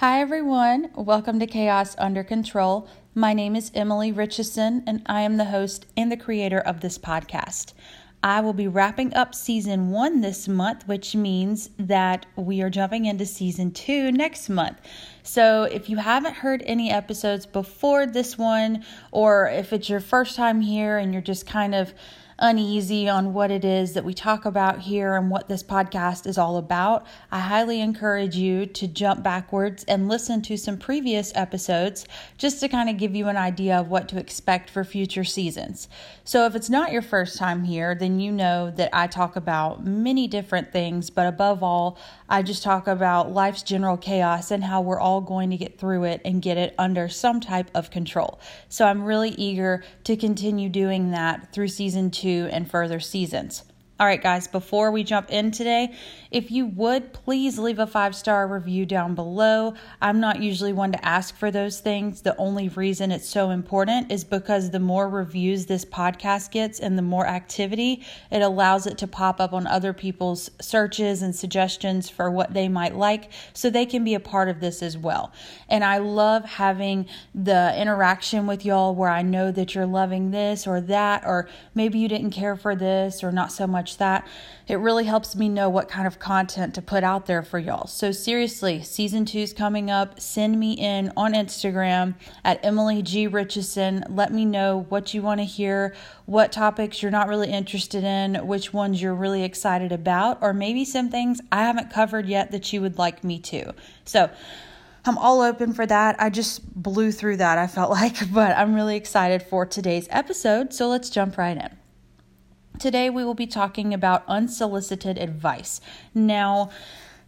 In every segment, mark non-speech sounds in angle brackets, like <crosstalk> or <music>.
Hi, everyone. Welcome to Chaos Under Control. My name is Emily Richardson, and I am the host and the creator of this podcast. I will be wrapping up season one this month, which means that we are jumping into season two next month. So, if you haven't heard any episodes before this one, or if it's your first time here and you're just kind of uneasy on what it is that we talk about here and what this podcast is all about, I highly encourage you to jump backwards and listen to some previous episodes just to kind of give you an idea of what to expect for future seasons. So, if it's not your first time here, then you know that I talk about many different things, but above all, I just talk about life's general chaos and how we're all going to get through it and get it under some type of control. So, I'm really eager to continue doing that through season two and further seasons. All right, guys, before we jump in today, if you would please leave a five star review down below. I'm not usually one to ask for those things. The only reason it's so important is because the more reviews this podcast gets and the more activity, it allows it to pop up on other people's searches and suggestions for what they might like so they can be a part of this as well. And I love having the interaction with y'all where I know that you're loving this or that, or maybe you didn't care for this or not so much that. It really helps me know what kind of content to put out there for y'all. So, seriously, season two is coming up. Send me in on Instagram at Emily G. Richardson. Let me know what you want to hear, what topics you're not really interested in, which ones you're really excited about, or maybe some things I haven't covered yet that you would like me to. So, I'm all open for that. I just blew through that, I felt <laughs> like, but I'm really excited for today's episode. So let's jump right in. Today, we will be talking about unsolicited advice. Now,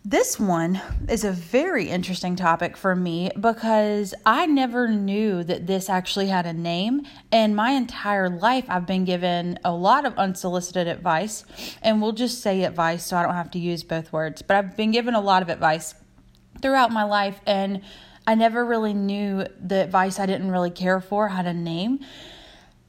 this one is a very interesting topic for me because I never knew that this actually had a name. And my entire life, I've been given a lot of unsolicited advice. And we'll just say advice so I don't have to use both words. But I've been given a lot of advice throughout my life. And I never really knew the advice I didn't really care for had a name.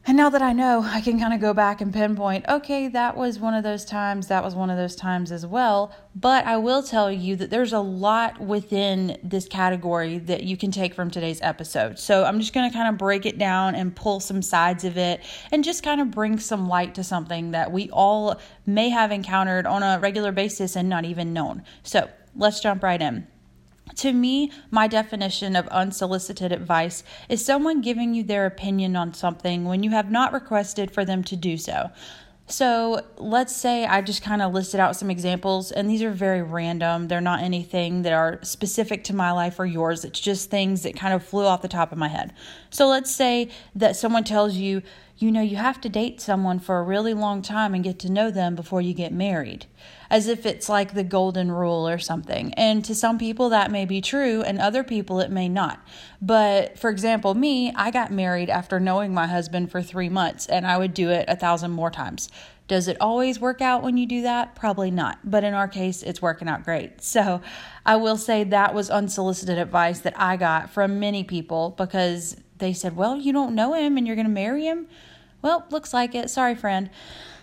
And now that I know, I can kind of go back and pinpoint, okay, that was one of those times, that was one of those times as well. But I will tell you that there's a lot within this category that you can take from today's episode. So I'm just going to kind of break it down and pull some sides of it and just kind of bring some light to something that we all may have encountered on a regular basis and not even known. So let's jump right in. To me, my definition of unsolicited advice is someone giving you their opinion on something when you have not requested for them to do so. So let's say I just kind of listed out some examples, and these are very random. They're not anything that are specific to my life or yours. It's just things that kind of flew off the top of my head. So let's say that someone tells you, you know, you have to date someone for a really long time and get to know them before you get married, as if it's like the golden rule or something. And to some people, that may be true, and other people, it may not. But for example, me, I got married after knowing my husband for three months, and I would do it a thousand more times. Does it always work out when you do that? Probably not. But in our case, it's working out great. <laughs> So I will say that was unsolicited advice that I got from many people because they said, Well, you don't know him and you're going to marry him. Well, looks like it. Sorry, friend.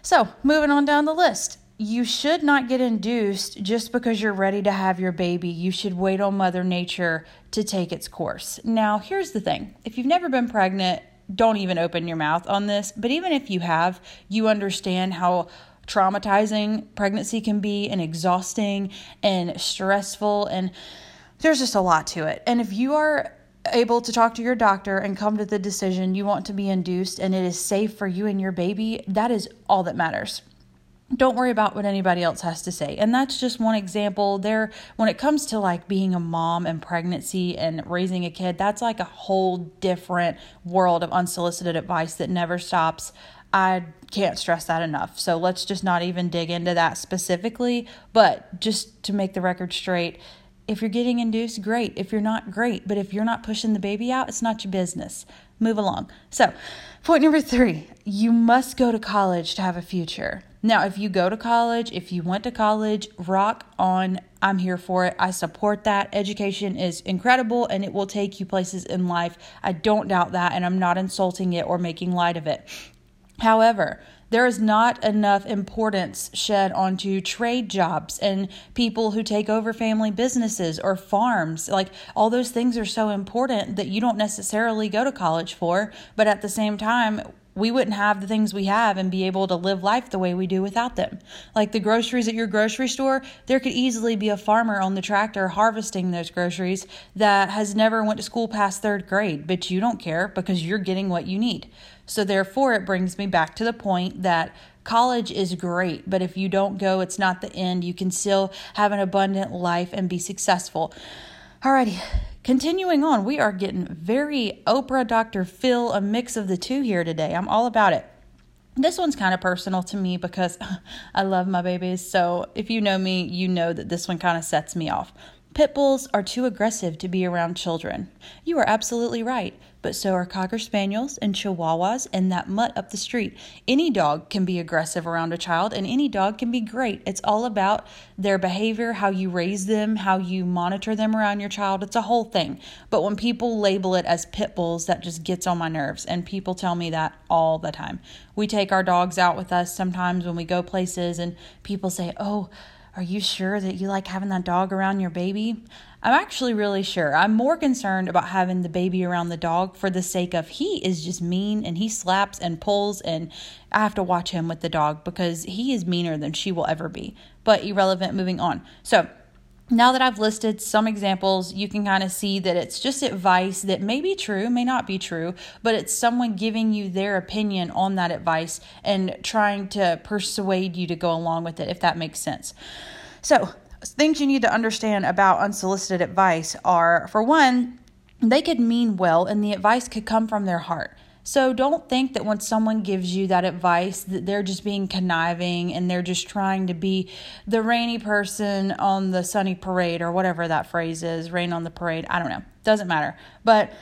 So, moving on down the list. You should not get induced just because you're ready to have your baby. You should wait on Mother Nature to take its course. Now, here's the thing if you've never been pregnant, don't even open your mouth on this. But even if you have, you understand how traumatizing pregnancy can be and exhausting and stressful. And there's just a lot to it. And if you are able to talk to your doctor and come to the decision you want to be induced and it is safe for you and your baby, that is all that matters. Don't worry about what anybody else has to say. And that's just one example. There when it comes to like being a mom and pregnancy and raising a kid, that's like a whole different world of unsolicited advice that never stops. I can't stress that enough. So let's just not even dig into that specifically, but just to make the record straight, if you're getting induced, great. If you're not, great. But if you're not pushing the baby out, it's not your business. Move along. So, point number three you must go to college to have a future. Now, if you go to college, if you went to college, rock on. I'm here for it. I support that. Education is incredible and it will take you places in life. I don't doubt that, and I'm not insulting it or making light of it. However, there is not enough importance shed onto trade jobs and people who take over family businesses or farms. Like, all those things are so important that you don't necessarily go to college for, but at the same time, we wouldn't have the things we have and be able to live life the way we do without them. Like the groceries at your grocery store, there could easily be a farmer on the tractor harvesting those groceries that has never went to school past 3rd grade, but you don't care because you're getting what you need. So therefore it brings me back to the point that college is great, but if you don't go, it's not the end. You can still have an abundant life and be successful. Alrighty, continuing on, we are getting very Oprah, Dr. Phil, a mix of the two here today. I'm all about it. This one's kind of personal to me because <laughs> I love my babies. So if you know me, you know that this one kind of sets me off. Pit bulls are too aggressive to be around children. You are absolutely right, but so are Cocker Spaniels and Chihuahuas and that mutt up the street. Any dog can be aggressive around a child, and any dog can be great. It's all about their behavior, how you raise them, how you monitor them around your child. It's a whole thing. But when people label it as pit bulls, that just gets on my nerves, and people tell me that all the time. We take our dogs out with us sometimes when we go places, and people say, Oh, are you sure that you like having that dog around your baby? I'm actually really sure. I'm more concerned about having the baby around the dog for the sake of he is just mean and he slaps and pulls, and I have to watch him with the dog because he is meaner than she will ever be. But irrelevant, moving on. So, now that I've listed some examples, you can kind of see that it's just advice that may be true, may not be true, but it's someone giving you their opinion on that advice and trying to persuade you to go along with it, if that makes sense. So, things you need to understand about unsolicited advice are for one, they could mean well and the advice could come from their heart. So don't think that when someone gives you that advice that they're just being conniving and they're just trying to be the rainy person on the sunny parade or whatever that phrase is, rain on the parade. I don't know. Doesn't matter. But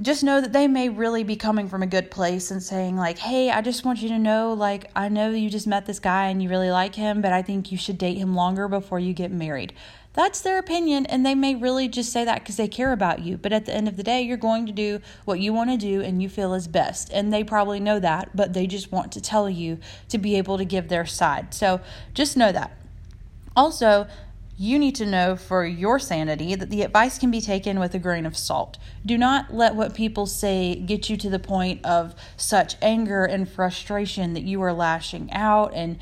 just know that they may really be coming from a good place and saying like hey i just want you to know like i know you just met this guy and you really like him but i think you should date him longer before you get married that's their opinion, and they may really just say that because they care about you. But at the end of the day, you're going to do what you want to do and you feel is best. And they probably know that, but they just want to tell you to be able to give their side. So just know that. Also, you need to know for your sanity that the advice can be taken with a grain of salt. Do not let what people say get you to the point of such anger and frustration that you are lashing out and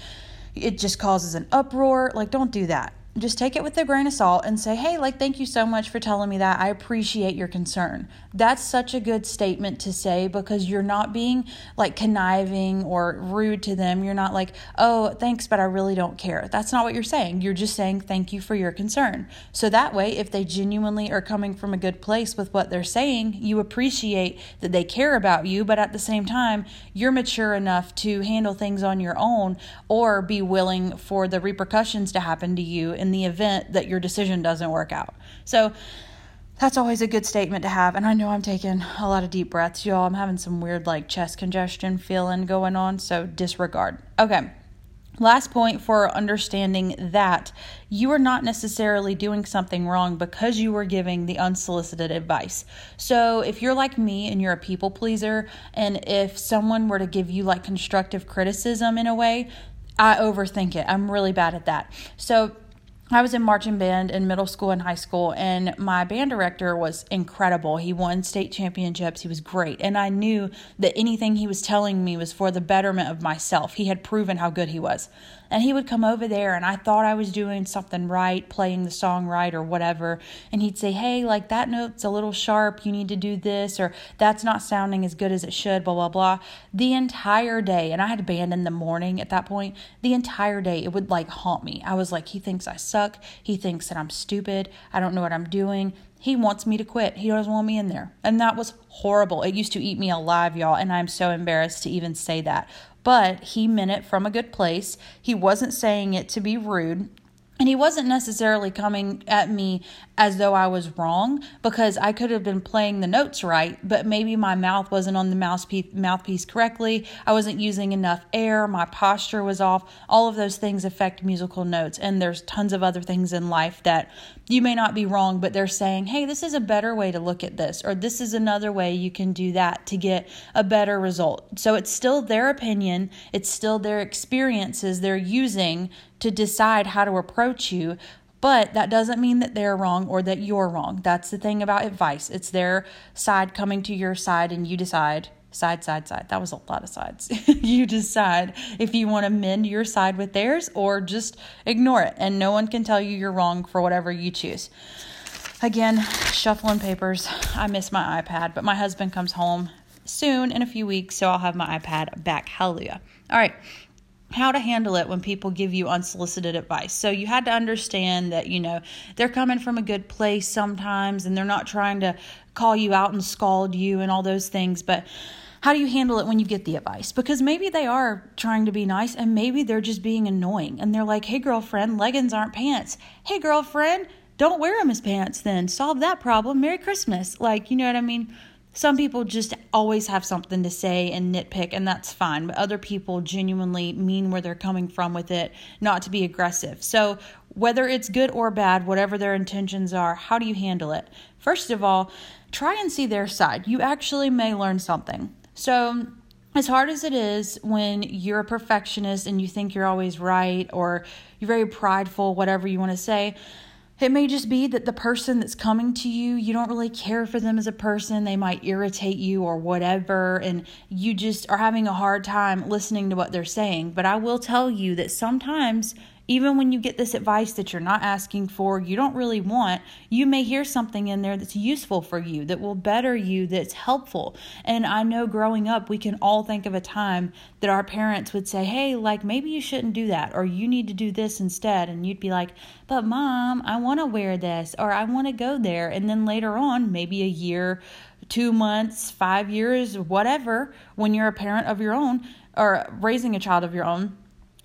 it just causes an uproar. Like, don't do that just take it with a grain of salt and say, hey, like, thank you so much for telling me that. I appreciate your concern. That's such a good statement to say because you're not being like conniving or rude to them. You're not like, oh, thanks, but I really don't care. That's not what you're saying. You're just saying, thank you for your concern. So that way, if they genuinely are coming from a good place with what they're saying, you appreciate that they care about you, but at the same time, you're mature enough to handle things on your own or be willing for the repercussions to happen to you in the event that your decision doesn't work out. So that's always a good statement to have. And I know I'm taking a lot of deep breaths, y'all. I'm having some weird like chest congestion feeling going on, so disregard. Okay. Last point for understanding that you are not necessarily doing something wrong because you were giving the unsolicited advice. So, if you're like me and you're a people pleaser, and if someone were to give you like constructive criticism in a way, I overthink it. I'm really bad at that. So, I was in marching band in middle school and high school, and my band director was incredible. He won state championships. He was great. And I knew that anything he was telling me was for the betterment of myself. He had proven how good he was and he would come over there and I thought I was doing something right, playing the song right or whatever, and he'd say, "Hey, like that note's a little sharp, you need to do this or that's not sounding as good as it should, blah blah blah." The entire day, and I had band in the morning at that point, the entire day it would like haunt me. I was like, "He thinks I suck. He thinks that I'm stupid. I don't know what I'm doing." He wants me to quit. He doesn't want me in there. And that was horrible. It used to eat me alive, y'all, and I'm so embarrassed to even say that but he meant it from a good place. He wasn't saying it to be rude. and he wasn't necessarily coming at me as though I was wrong because I could have been playing the notes right, but maybe my mouth wasn't on the mouthpiece, correctly. I wasn't using enough air. My posture was off. All of those things affect musical notes. And there's tons of other things in life that you may not be wrong, but they're saying, hey, this is a better way to look at this, or this is another way you can do that to get a better result. So it's still their opinion, it's still their experiences they're using to decide how to approach you. But that doesn't mean that they're wrong or that you're wrong. That's the thing about advice. It's their side coming to your side, and you decide side, side, side. That was a lot of sides. <laughs> you decide if you want to mend your side with theirs or just ignore it. And no one can tell you you're wrong for whatever you choose. Again, shuffling papers. I miss my iPad, but my husband comes home soon in a few weeks, so I'll have my iPad back. Hallelujah. All right how to handle it when people give you unsolicited advice. So you had to understand that, you know, they're coming from a good place sometimes and they're not trying to call you out and scald you and all those things, but how do you handle it when you get the advice? Because maybe they are trying to be nice and maybe they're just being annoying and they're like, "Hey girlfriend, leggings aren't pants." "Hey girlfriend, don't wear them as pants then. Solve that problem. Merry Christmas." Like, you know what I mean? some people just always have something to say and nitpick, and that's fine. But other people genuinely mean where they're coming from with it, not to be aggressive. So, whether it's good or bad, whatever their intentions are, how do you handle it? First of all, try and see their side. You actually may learn something. So, as hard as it is when you're a perfectionist and you think you're always right or you're very prideful, whatever you want to say, it may just be that the person that's coming to you, you don't really care for them as a person. They might irritate you or whatever, and you just are having a hard time listening to what they're saying. But I will tell you that sometimes even when you get this advice that you're not asking for, you don't really want, you may hear something in there that's useful for you, that will better you, that's helpful. And I know growing up, we can all think of a time that our parents would say, Hey, like maybe you shouldn't do that, or you need to do this instead. And you'd be like, But mom, I want to wear this, or I want to go there. And then later on, maybe a year, two months, five years, whatever, when you're a parent of your own or raising a child of your own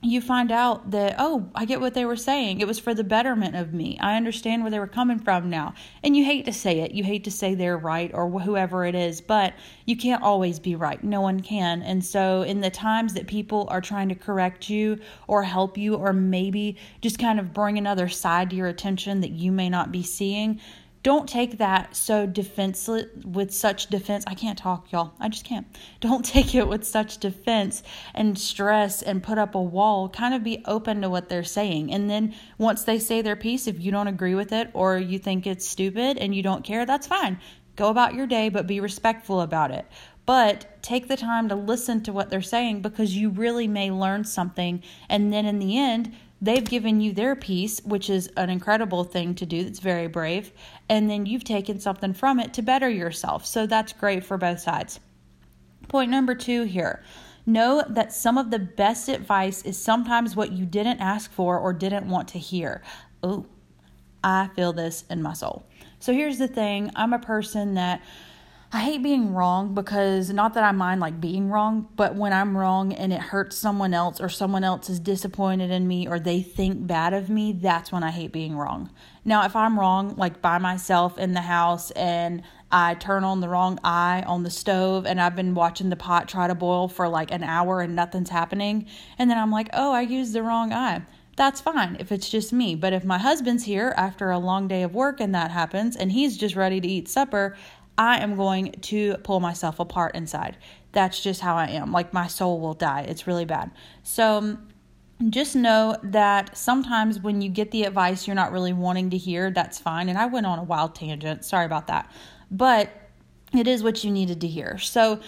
you find out that, oh, I get what they were saying. It was for the betterment of me. I understand where they were coming from now. And you hate to say it. You hate to say they're right or whoever it is, but you can't always be right. No one can. And so, in the times that people are trying to correct you or help you, or maybe just kind of bring another side to your attention that you may not be seeing, don't take that so defenseless with such defense. I can't talk, y'all. I just can't. Don't <laughs> take it with such defense and stress and put up a wall. Kind of be open to what they're saying. And then once they say their piece, if you don't agree with it or you think it's stupid and you don't care, that's fine. Go about your day, but be respectful about it. But take the time to listen to what they're saying because you really may learn something. And then in the end, They've given you their piece, which is an incredible thing to do. That's very brave. And then you've taken something from it to better yourself. So that's great for both sides. Point number two here know that some of the best advice is sometimes what you didn't ask for or didn't want to hear. Oh, I feel this in my soul. So here's the thing I'm a person that I hate being wrong because not that I mind like being wrong, but when I'm wrong and it hurts someone else or someone else is disappointed in me or they think bad of me, that's when I hate being wrong. Now, if I'm wrong, like by myself in the house and I turn on the wrong eye on the stove and I've been watching the pot try to boil for like an hour and nothing's happening, and then I'm like, oh, I used the wrong eye that's fine if it's just me. But if my husband's here after a long day of work and that happens and he's just ready to eat supper, I am going to pull myself apart inside. That's just how I am. Like my soul will die. It's really bad. So just know that sometimes when you get the advice you're not really wanting to hear, that's fine. And I went on a wild tangent. Sorry about that. But it is what you needed to hear. So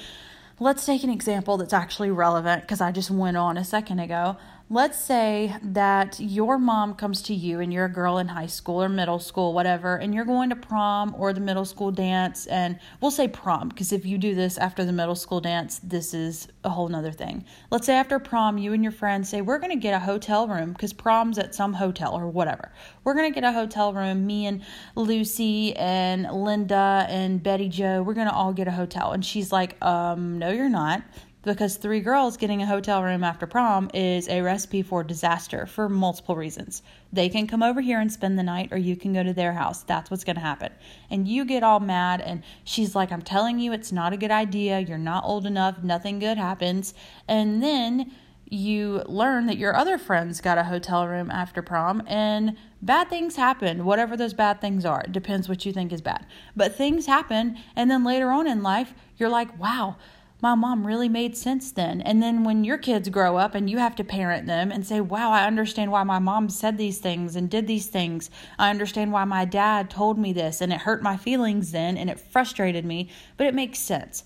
let's take an example that's actually relevant because I just went on a second ago let's say that your mom comes to you and you're a girl in high school or middle school, whatever, and you're going to prom or the middle school dance. And we'll say prom because if you do this after the middle school dance, this is a whole nother thing. Let's say after prom, you and your friends say, We're going to get a hotel room because prom's at some hotel or whatever. We're going to get a hotel room. Me and Lucy and Linda and Betty Joe, we're going to all get a hotel. And she's like, Um, no, you're not because three girls getting a hotel room after prom is a recipe for disaster for multiple reasons. They can come over here and spend the night, or you can go to their house. That's what's going to happen. And you get all mad, and she's like, I'm telling you, it's not a good idea. You're not old enough. Nothing good happens. And then you learn that your other friends got a hotel room after prom and bad things happen whatever those bad things are it depends what you think is bad but things happen and then later on in life you're like wow my mom really made sense then. And then when your kids grow up and you have to parent them and say, wow, I understand why my mom said these things and did these things. I understand why my dad told me this and it hurt my feelings then and it frustrated me, but it makes sense.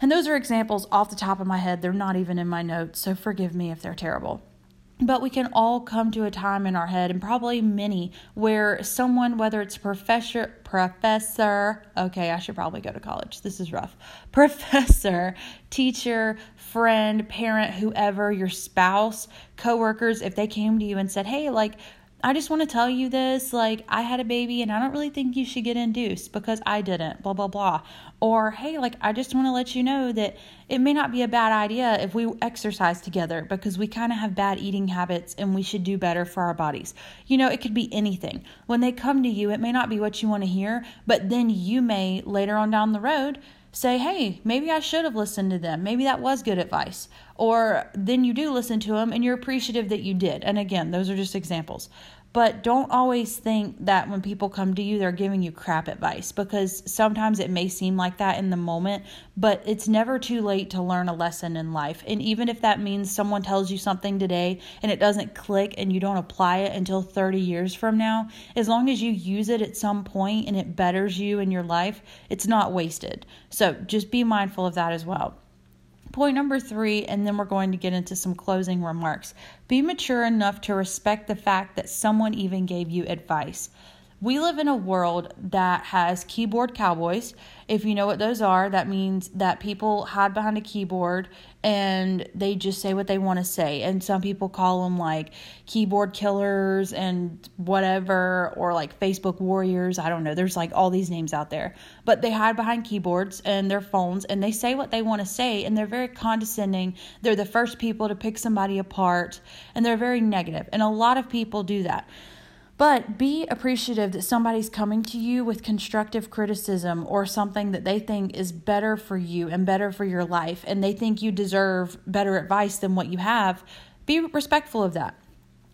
And those are examples off the top of my head. They're not even in my notes, so forgive me if they're terrible. But we can all come to a time in our head, and probably many, where someone, whether it's professor, professor, okay, I should probably go to college. This is rough. <laughs> Professor, teacher, friend, parent, whoever, your spouse, coworkers, if they came to you and said, "Hey, like I just want to tell you this like, I had a baby and I don't really think you should get induced because I didn't, blah, blah, blah. Or, hey, like, I just want to let you know that it may not be a bad idea if we exercise together because we kind of have bad eating habits and we should do better for our bodies. You know, it could be anything. When they come to you, it may not be what you want to hear, but then you may later on down the road say, hey, maybe I should have listened to them. Maybe that was good advice. Or then you do listen to them and you're appreciative that you did. And again, those are just examples. But don't always think that when people come to you, they're giving you crap advice because sometimes it may seem like that in the moment, but it's never too late to learn a lesson in life. And even if that means someone tells you something today and it doesn't click and you don't apply it until 30 years from now, as long as you use it at some point and it betters you in your life, it's not wasted. So just be mindful of that as well. Point number three, and then we're going to get into some closing remarks. Be mature enough to respect the fact that someone even gave you advice. We live in a world that has keyboard cowboys. If you know what those are, that means that people hide behind a keyboard and they just say what they want to say. And some people call them like keyboard killers and whatever, or like Facebook warriors. I don't know. There's like all these names out there. But they hide behind keyboards and their phones and they say what they want to say and they're very condescending. They're the first people to pick somebody apart and they're very negative. And a lot of people do that. But be appreciative that somebody's coming to you with constructive criticism or something that they think is better for you and better for your life, and they think you deserve better advice than what you have. Be respectful of that.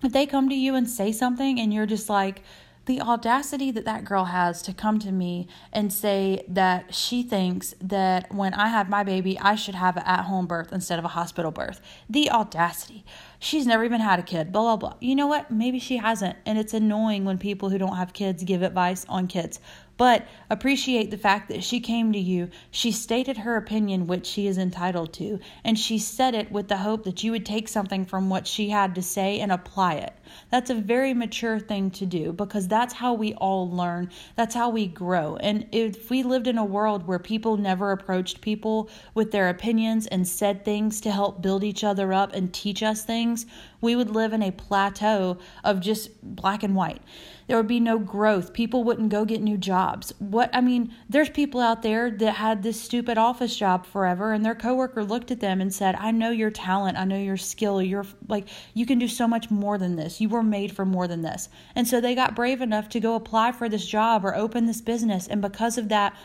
If they come to you and say something and you're just like, the audacity that that girl has to come to me and say that she thinks that when I have my baby, I should have an at home birth instead of a hospital birth. The audacity. She's never even had a kid, blah, blah, blah. You know what? Maybe she hasn't. And it's annoying when people who don't have kids give advice on kids. But appreciate the fact that she came to you, she stated her opinion, which she is entitled to, and she said it with the hope that you would take something from what she had to say and apply it. That's a very mature thing to do because that's how we all learn. That's how we grow. And if we lived in a world where people never approached people with their opinions and said things to help build each other up and teach us things, we would live in a plateau of just black and white. There would be no growth. People wouldn't go get new jobs. What I mean, there's people out there that had this stupid office job forever and their coworker looked at them and said, "I know your talent. I know your skill. You're like you can do so much more than this. You were made for more than this." And so they got brave enough to go apply for this job or open this business and because of that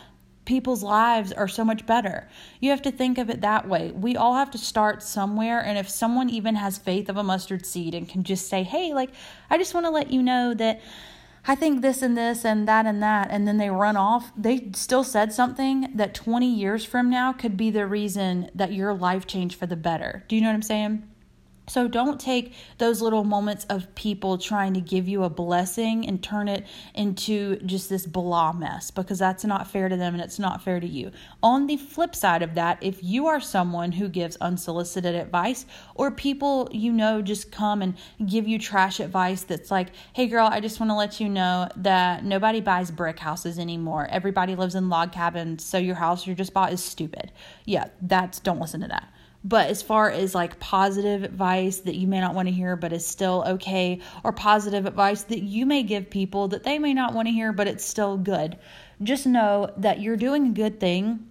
people's lives are so much better. You have to think of it that way. We all have to start somewhere. And if someone even has faith of a mustard seed and can just say, hey, like, I just want to let you know that. I think this and this and that and that, and then they run off, they still said something that 20 years from now could be the reason that your life changed for the better. Do you know what I'm saying? So don't take those little moments of people trying to give you a blessing and turn it into just this blah mess because that's not fair to them and it's not fair to you. On the flip side of that, if you are someone who gives unsolicited advice or people you know just come and give you trash advice that's like, hey girl, I just want to let you know that nobody buys brick houses anymore. Everybody lives in log cabins, so your house you just bought is stupid. Yeah, that's don't listen to that. But as far as like positive advice that you may not want to hear, but is still okay, or positive advice that you may give people that they may not want to hear, but it's still good, just know that you're doing a good thing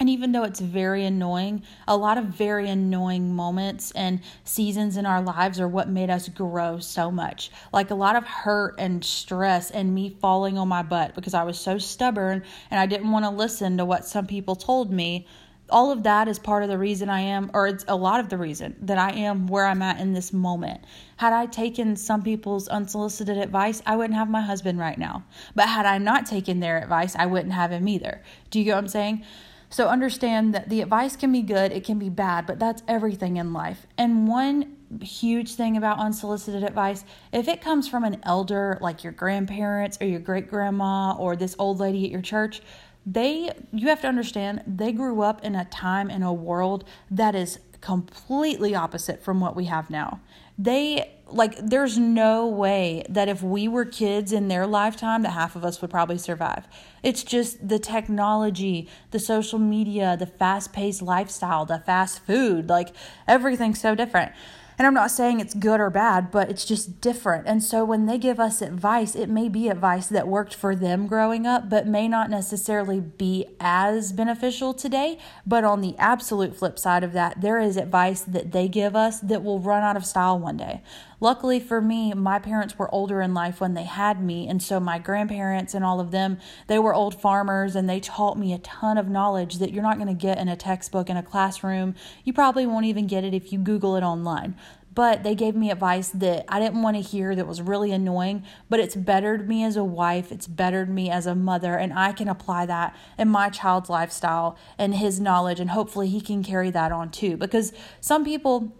And even though it's very annoying, a lot of very annoying moments and seasons in our lives are what made us grow so much. Like a lot of hurt and stress and me falling on my butt because I was so stubborn and I didn't want to listen to what some people told me. All of that is part of the reason I am, or it's a lot of the reason that I am where I'm at in this moment. Had I taken some people's unsolicited advice, I wouldn't have my husband right now. But had I not taken their advice, I wouldn't have him either. Do you get what I'm saying? So understand that the advice can be good, it can be bad, but that's everything in life. And one huge thing about unsolicited advice if it comes from an elder like your grandparents or your great grandma or this old lady at your church, they you have to understand they grew up in a time in a world that is completely opposite from what we have now. They like there's no way that if we were kids in their lifetime that half of us would probably survive it's just the technology the social media the fast-paced lifestyle the fast food like everything's so different and I'm not saying it's good or bad, but it's just different. And so when they give us advice, it may be advice that worked for them growing up, but may not necessarily be as beneficial today. But on the absolute flip side of that, there is advice that they give us that will run out of style one day. Luckily for me, my parents were older in life when they had me, and so my grandparents and all of them, they were old farmers and they taught me a ton of knowledge that you're not going to get in a textbook in a classroom. You probably won't even get it if you Google it online but they gave me advice that I didn't want to hear that was really annoying, but it's bettered me as a wife, it's bettered me as a mother, and I can apply that in my child's lifestyle and his knowledge, and hopefully he can carry that on too. Because some people,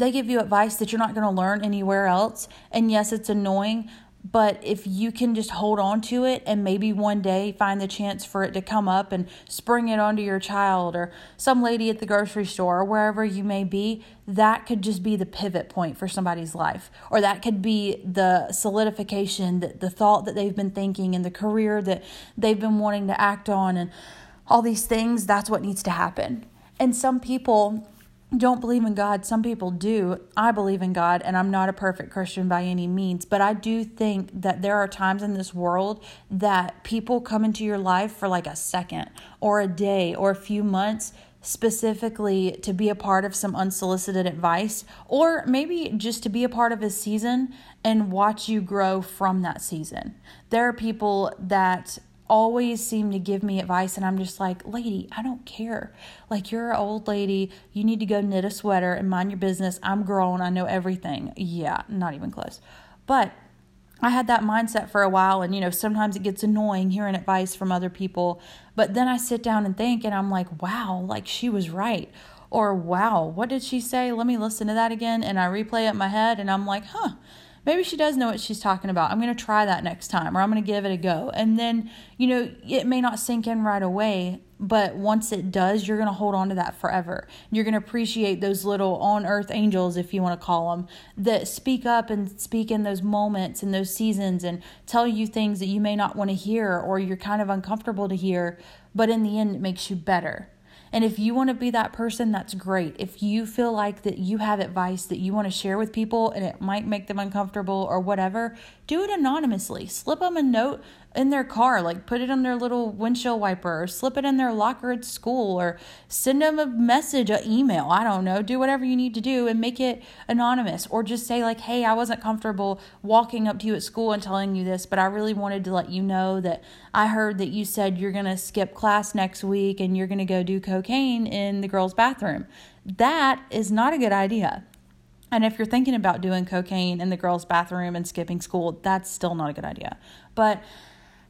they give you advice that you're not going to learn anywhere else. And yes, it's annoying, but if you can just hold on to it and maybe one day find the chance for it to come up and spring it onto your child or some lady at the grocery store or wherever you may be, that could just be the pivot point for somebody's life. Or that could be the solidification, that the thought that they've been thinking and the career that they've been wanting to act on and all these things. That's what needs to happen. And some people don't believe in God. Some people do. I believe in God, and I'm not a perfect Christian by any means, but I do think that there are times in this world that people come into your life for like a second or a day or a few months specifically to be a part of some unsolicited advice or maybe just to be a part of a season and watch you grow from that season. There are people that always seem to give me advice and I'm just like, "Lady, I don't care. Like you're an old lady, you need to go knit a sweater and mind your business. I'm grown, I know everything." Yeah, not even close. But I had that mindset for a while and you know, sometimes it gets annoying hearing advice from other people, but then I sit down and think and I'm like, "Wow, like she was right." Or, "Wow, what did she say? Let me listen to that again." And I replay it in my head and I'm like, "Huh, maybe she does know what she's talking about. I'm going to try that next time or I'm going to give it a go. And then, you know, it may not sink in right away, but once it does, you're going to hold on to that forever. You're going to appreciate those little on earth angels, if you want to call them, that speak up and speak in those moments and those seasons and tell you things that you may not want to hear or you're kind of uncomfortable to hear, but in the end, it makes you better. And if you want to be that person, that's great. If you feel like that you have advice that you want to share with people and it might make them uncomfortable or whatever, do it anonymously. Slip them a note in their car, like put it on their little windshield wiper or slip it in their locker at school or send them a message, an email. I don't know. Do whatever you need to do and make it anonymous or just say, like, hey, I wasn't comfortable walking up to you at school and telling you this, but I really wanted to let you know that I heard that you said you're to skip class next week and you're to go do cocaine in the girls' bathroom. That is not a good idea. And if you're thinking about doing cocaine in the girls' bathroom and skipping school, that's still not a good idea. But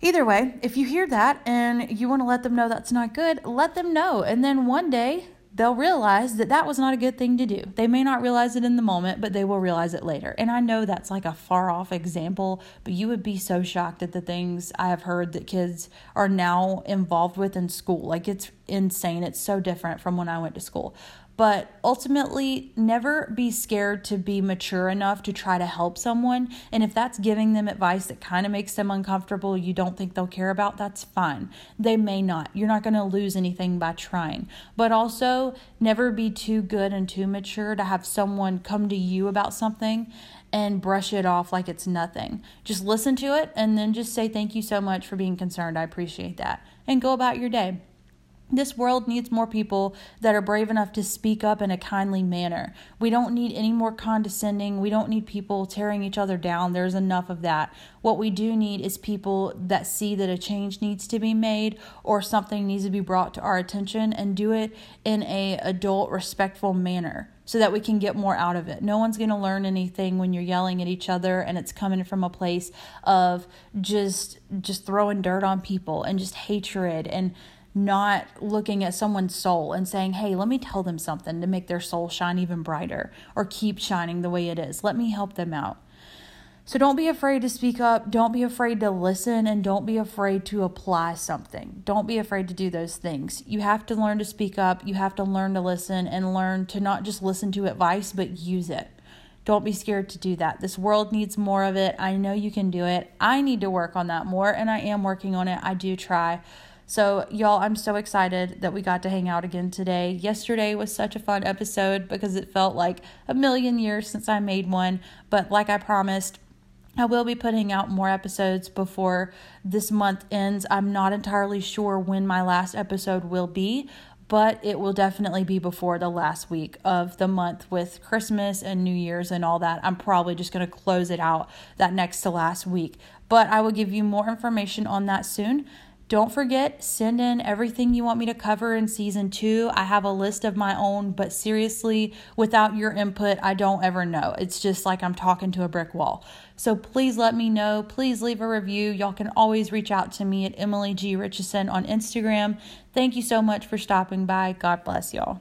either way, if you hear that and you want to let them know that's not good, let them know. And then one day they'll realize that that was not a good thing to do. They may not realize it in the moment, but they will realize it later. And I know that's like a far off example, but you would be so shocked at the things I have heard that kids are now involved with in school. Like it's insane. It's so different from when I went to school. But ultimately, never be scared to be mature enough to try to help someone. And if that's giving them advice that kind of makes them uncomfortable, you don't think they'll care about, that's fine. They may not. You're not going to lose anything by trying. But also, never be too good and too mature to have someone come to you about something and brush it off like it's nothing. Just listen to it and then just say, Thank you so much for being concerned. I appreciate that. And go about your day This world needs more people that are brave enough to speak up in a kindly manner. We don't need any more condescending. We don't need people tearing each other down. There's enough of that. What we do need is people that see that a change needs to be made or something needs to be brought to our attention and do it in a adult respectful manner so that we can get more out of it. No one's going to learn anything when you're yelling at each other and it's coming from a place of just just throwing dirt on people and just hatred and not looking at someone's soul and saying, hey, let me tell them something to make their soul shine even brighter or keep shining the way it is. Let me help them out. So don't be afraid to speak up. Don't be afraid to listen and don't be afraid to apply something. Don't be afraid to do those things. You have to learn to speak up. You have to learn to listen and learn to not just listen to advice, but use it. Don't be scared to do that. This world needs more of it. I know you can do it. I need to work on that more, and I am working on it. I do try. So, y'all, I'm so excited that we got to hang out again today. Yesterday was such a fun episode because it felt like a million years since I made one. But, like I promised, I will be putting out more episodes before this month ends. I'm not entirely sure when my last episode will be, but it will definitely be before the last week of the month with Christmas and New Year's and all that. I'm probably just going to close it out that next to last week, but I will give you more information on that soon. Don't forget, send in everything you want me to cover in season two. I have a list of my own, but seriously, without your input, I don't ever know. It's just like I'm talking to a brick wall. So please let me know. Please leave a review. Y'all can always reach out to me at Emily G. Richardson on Instagram. Thank you so much for stopping by. God bless y'all.